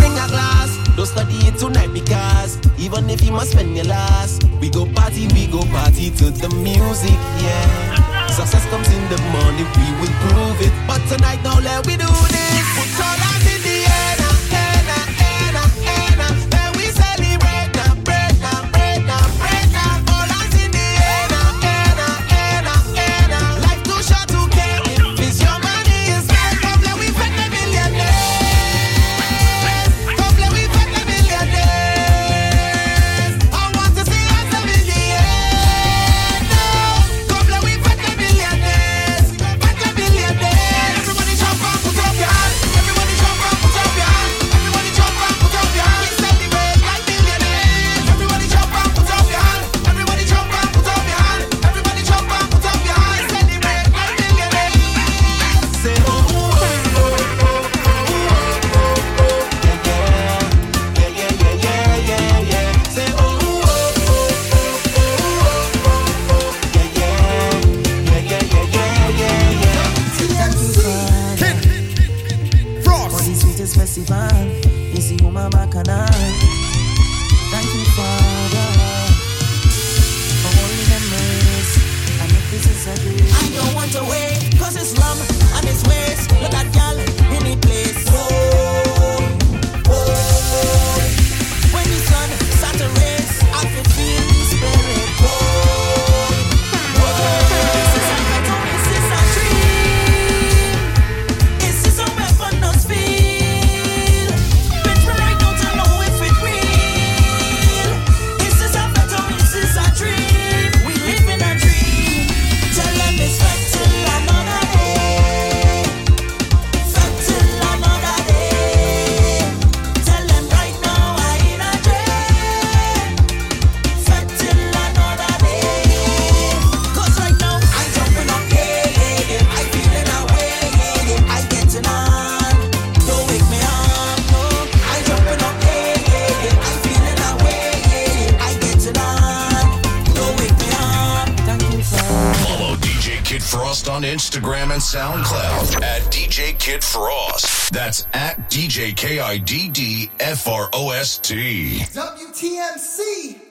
bring a glass. Don't study it tonight because even if you must spend your last, we go party, we go party to the music, yeah. Success comes in the morning, we will prove it. But tonight, don't let we do mama I? Thank you, Father, for memories. This is a dream. I don't want to wait, cause it's love. Frost on Instagram and SoundCloud at DJ Kidd Frost. That's at DJ K I D D F R O S T. WTMC.